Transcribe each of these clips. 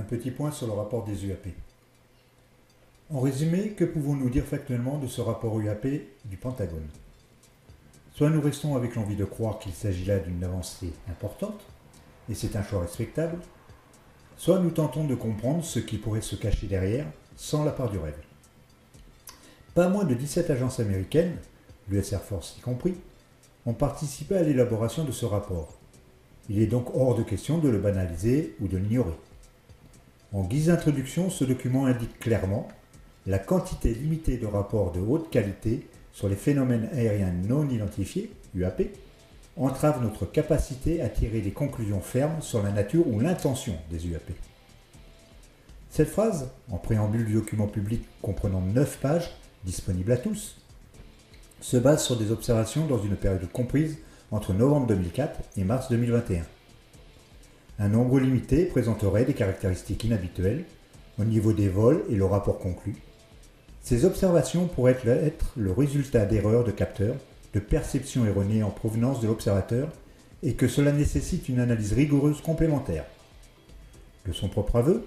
Un petit point sur le rapport des UAP. En résumé, que pouvons-nous dire factuellement de ce rapport UAP du Pentagone? Soit nous restons avec l'envie de croire qu'il s'agit là d'une avancée importante, et c'est un choix respectable, soit nous tentons de comprendre ce qui pourrait se cacher derrière, sans la part du rêve. Pas moins de 17 agences américaines, l'US Air Force y compris, ont participé à l'élaboration de ce rapport. Il est donc hors de question de le banaliser ou de l'ignorer. En guise d'introduction, ce document indique clairement la quantité limitée de rapports de haute qualité sur les phénomènes aériens non identifiés, UAP, entrave notre capacité à tirer des conclusions fermes sur la nature ou l'intention des UAP. Cette phrase, en préambule du document public comprenant 9 pages, disponible à tous, se base sur des observations dans une période comprise entre novembre 2004 et mars 2021. Un nombre limité présenterait des caractéristiques inhabituelles au niveau des vols et le rapport conclu. Ces observations pourraient être le résultat d'erreurs de capteurs, de perceptions erronées en provenance de l'observateur et que cela nécessite une analyse rigoureuse complémentaire. De son propre aveu,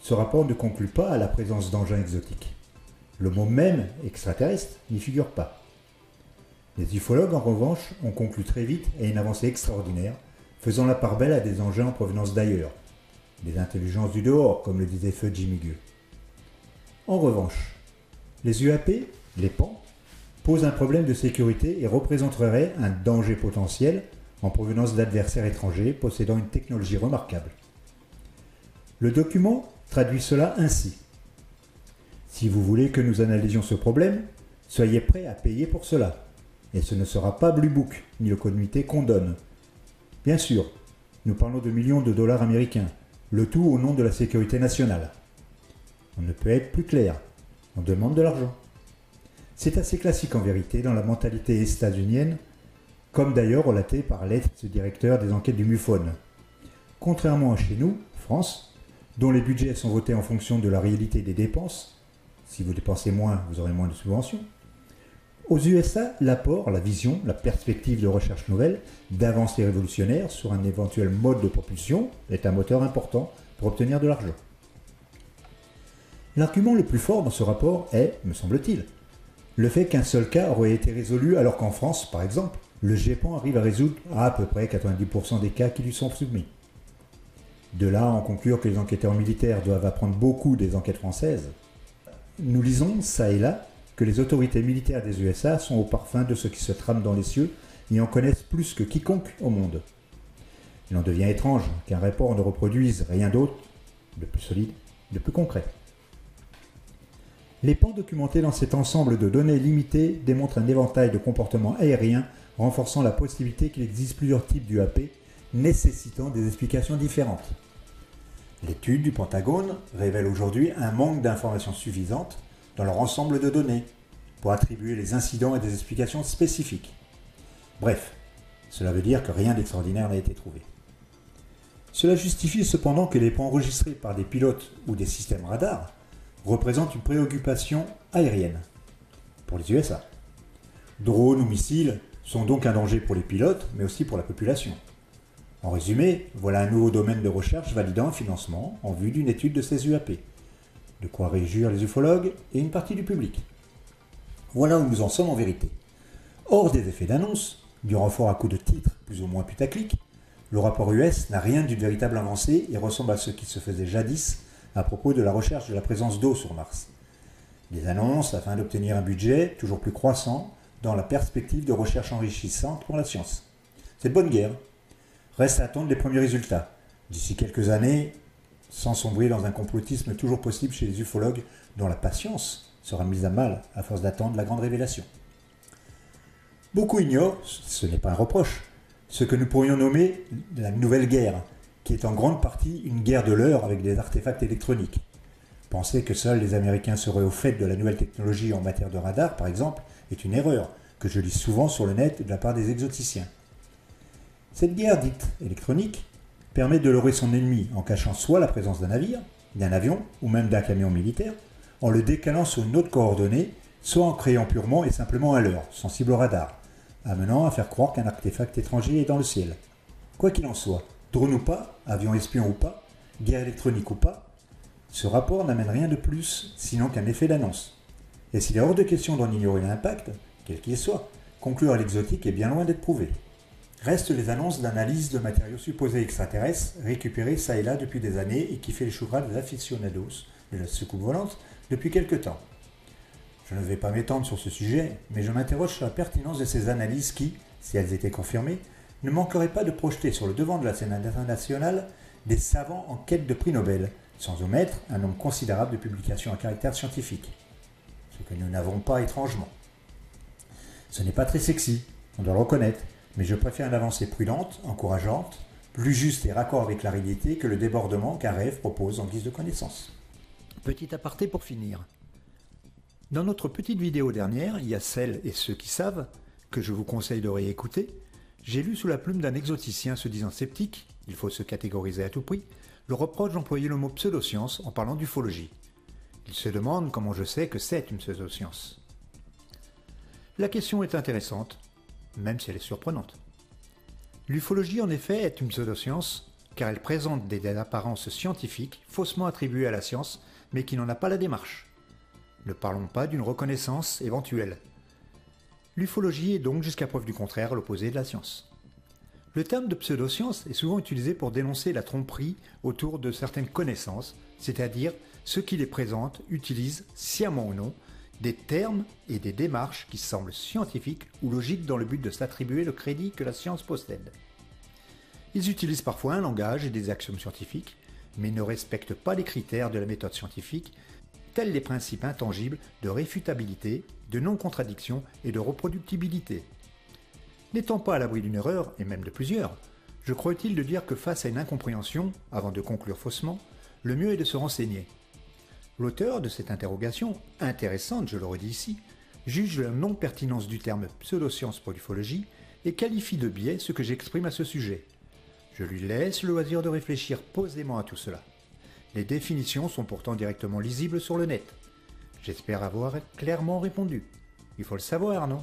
ce rapport ne conclut pas à la présence d'engins exotiques. Le mot même extraterrestre n'y figure pas. Les ufologues, en revanche, ont conclu très vite à une avancée extraordinaire, faisant la part belle à des engins en provenance d'ailleurs, des intelligences du dehors, comme le disait Feu Jimmy Gueux. En revanche, les UAP, les PAN, posent un problème de sécurité et représenteraient un danger potentiel en provenance d'adversaires étrangers possédant une technologie remarquable. Le document traduit cela ainsi. Si vous voulez que nous analysions ce problème, soyez prêts à payer pour cela. Et ce ne sera pas Blue Book, ni le comité qu'on donne. Bien sûr, nous parlons de millions de dollars américains, le tout au nom de la sécurité nationale. On ne peut être plus clair, on demande de l'argent. C'est assez classique en vérité dans la mentalité états-unienne, comme d'ailleurs relaté par l'ex-directeur des enquêtes du MUFON. Contrairement à chez nous, France, dont les budgets sont votés en fonction de la réalité des dépenses, si vous dépensez moins, vous aurez moins de subventions, aux USA, l'apport, la vision, la perspective de recherche nouvelle, d'avancées révolutionnaires sur un éventuel mode de propulsion est un moteur important pour obtenir de l'argent. L'argument le plus fort dans ce rapport est, me semble-t-il, le fait qu'un seul cas aurait été résolu alors qu'en France, par exemple, le GEPAN arrive à résoudre à, à peu près 90% des cas qui lui sont soumis. De là en conclure que les enquêteurs militaires doivent apprendre beaucoup des enquêtes françaises, nous lisons, ça et là, que les autorités militaires des USA sont au parfum de ce qui se trame dans les cieux et en connaissent plus que quiconque au monde. Il en devient étrange qu'un rapport ne reproduise rien d'autre de plus solide, de plus concret. Les pans documentés dans cet ensemble de données limitées démontrent un éventail de comportements aériens renforçant la possibilité qu'il existe plusieurs types d'UAP nécessitant des explications différentes. L'étude du Pentagone révèle aujourd'hui un manque d'informations suffisantes dans leur ensemble de données pour attribuer les incidents et des explications spécifiques. Bref, cela veut dire que rien d'extraordinaire n'a été trouvé. Cela justifie cependant que les points enregistrés par des pilotes ou des systèmes radars représentent une préoccupation aérienne pour les USA. Drones ou missiles sont donc un danger pour les pilotes, mais aussi pour la population. En résumé, voilà un nouveau domaine de recherche validant un financement en vue d'une étude de ces UAP de quoi réjouir les ufologues et une partie du public. Voilà où nous en sommes en vérité. Hors des effets d'annonce, du renfort à coup de titres plus ou moins putaclic, le rapport US n'a rien d'une véritable avancée et ressemble à ce qui se faisait jadis à propos de la recherche de la présence d'eau sur Mars. Des annonces afin d'obtenir un budget toujours plus croissant dans la perspective de recherche enrichissante pour la science. C'est bonne guerre. Reste à attendre les premiers résultats. D'ici quelques années, sans sombrer dans un complotisme toujours possible chez les ufologues dont la patience sera mise à mal à force d'attendre la grande révélation. Beaucoup ignorent, ce n'est pas un reproche, ce que nous pourrions nommer la nouvelle guerre, qui est en grande partie une guerre de l'heure avec des artefacts électroniques. Penser que seuls les Américains seraient au fait de la nouvelle technologie en matière de radar, par exemple, est une erreur que je lis souvent sur le net de la part des exoticiens. Cette guerre dite électronique permet de leurrer son ennemi en cachant soit la présence d'un navire, d'un avion ou même d'un camion militaire, en le décalant sur une autre coordonnée, soit en créant purement et simplement un leurre, sensible au radar, amenant à faire croire qu'un artefact étranger est dans le ciel. Quoi qu'il en soit, drone ou pas, avion espion ou pas, guerre électronique ou pas, Ce rapport n'amène rien de plus, sinon qu'un effet d'annonce. Et s'il est hors de question d'en ignorer l'impact, quel qu'il soit, conclure à l'exotique est bien loin d'être prouvé. Restent les annonces d'analyse de matériaux supposés extraterrestres, récupérés ça et là depuis des années et qui fait les choux des aficionados de la soucoupe volante depuis quelque temps. Je ne vais pas m'étendre sur ce sujet, mais je m'interroge sur la pertinence de ces analyses qui, si elles étaient confirmées, ne manqueraient pas de projeter sur le devant de la scène internationale des savants en quête de prix Nobel, sans omettre un nombre considérable de publications à caractère scientifique. Ce que nous n'avons pas étrangement. Ce n'est pas très sexy, on doit le reconnaître, mais je préfère une avancée prudente, encourageante, plus juste et raccord avec la réalité que le débordement qu'un rêve propose en guise de connaissance. Petit aparté pour finir. Dans notre petite vidéo dernière, il y a celles et ceux qui savent, que je vous conseille de réécouter, j'ai lu sous la plume d'un exoticien se disant sceptique, il faut se catégoriser à tout prix, le reproche d'employer le mot pseudoscience en parlant d'ufologie. Il se demande comment je sais que c'est une pseudoscience. La question est intéressante, même si elle est surprenante. L'ufologie en effet est une pseudoscience car elle présente des apparences scientifiques faussement attribuées à la science mais qui n'en a pas la démarche. Ne parlons pas d'une reconnaissance éventuelle. L'ufologie est donc jusqu'à preuve du contraire l'opposé de la science. Le terme de pseudoscience est souvent utilisé pour dénoncer la tromperie autour de certaines connaissances, c'est-à-dire ceux qui les présentent utilisent, sciemment ou non, des termes et des démarches qui semblent scientifiques ou logiques dans le but de s'attribuer le crédit que la science possède. Ils utilisent parfois un langage et des axiomes scientifiques, mais ne respectent pas les critères de la méthode scientifique tels les principes intangibles de réfutabilité, de non-contradiction et de reproductibilité. N'étant pas à l'abri d'une erreur, et même de plusieurs, je crois utile de dire que face à une incompréhension, avant de conclure faussement, le mieux est de se renseigner. L'auteur de cette interrogation, intéressante je l'aurais dit ici, juge la non-pertinence du terme pseudoscience pour l'ufologie et qualifie de biais ce que j'exprime à ce sujet. Je lui laisse le loisir de réfléchir posément à tout cela. Les définitions sont pourtant directement lisibles sur le net. J'espère avoir clairement répondu. Il faut le savoir, non?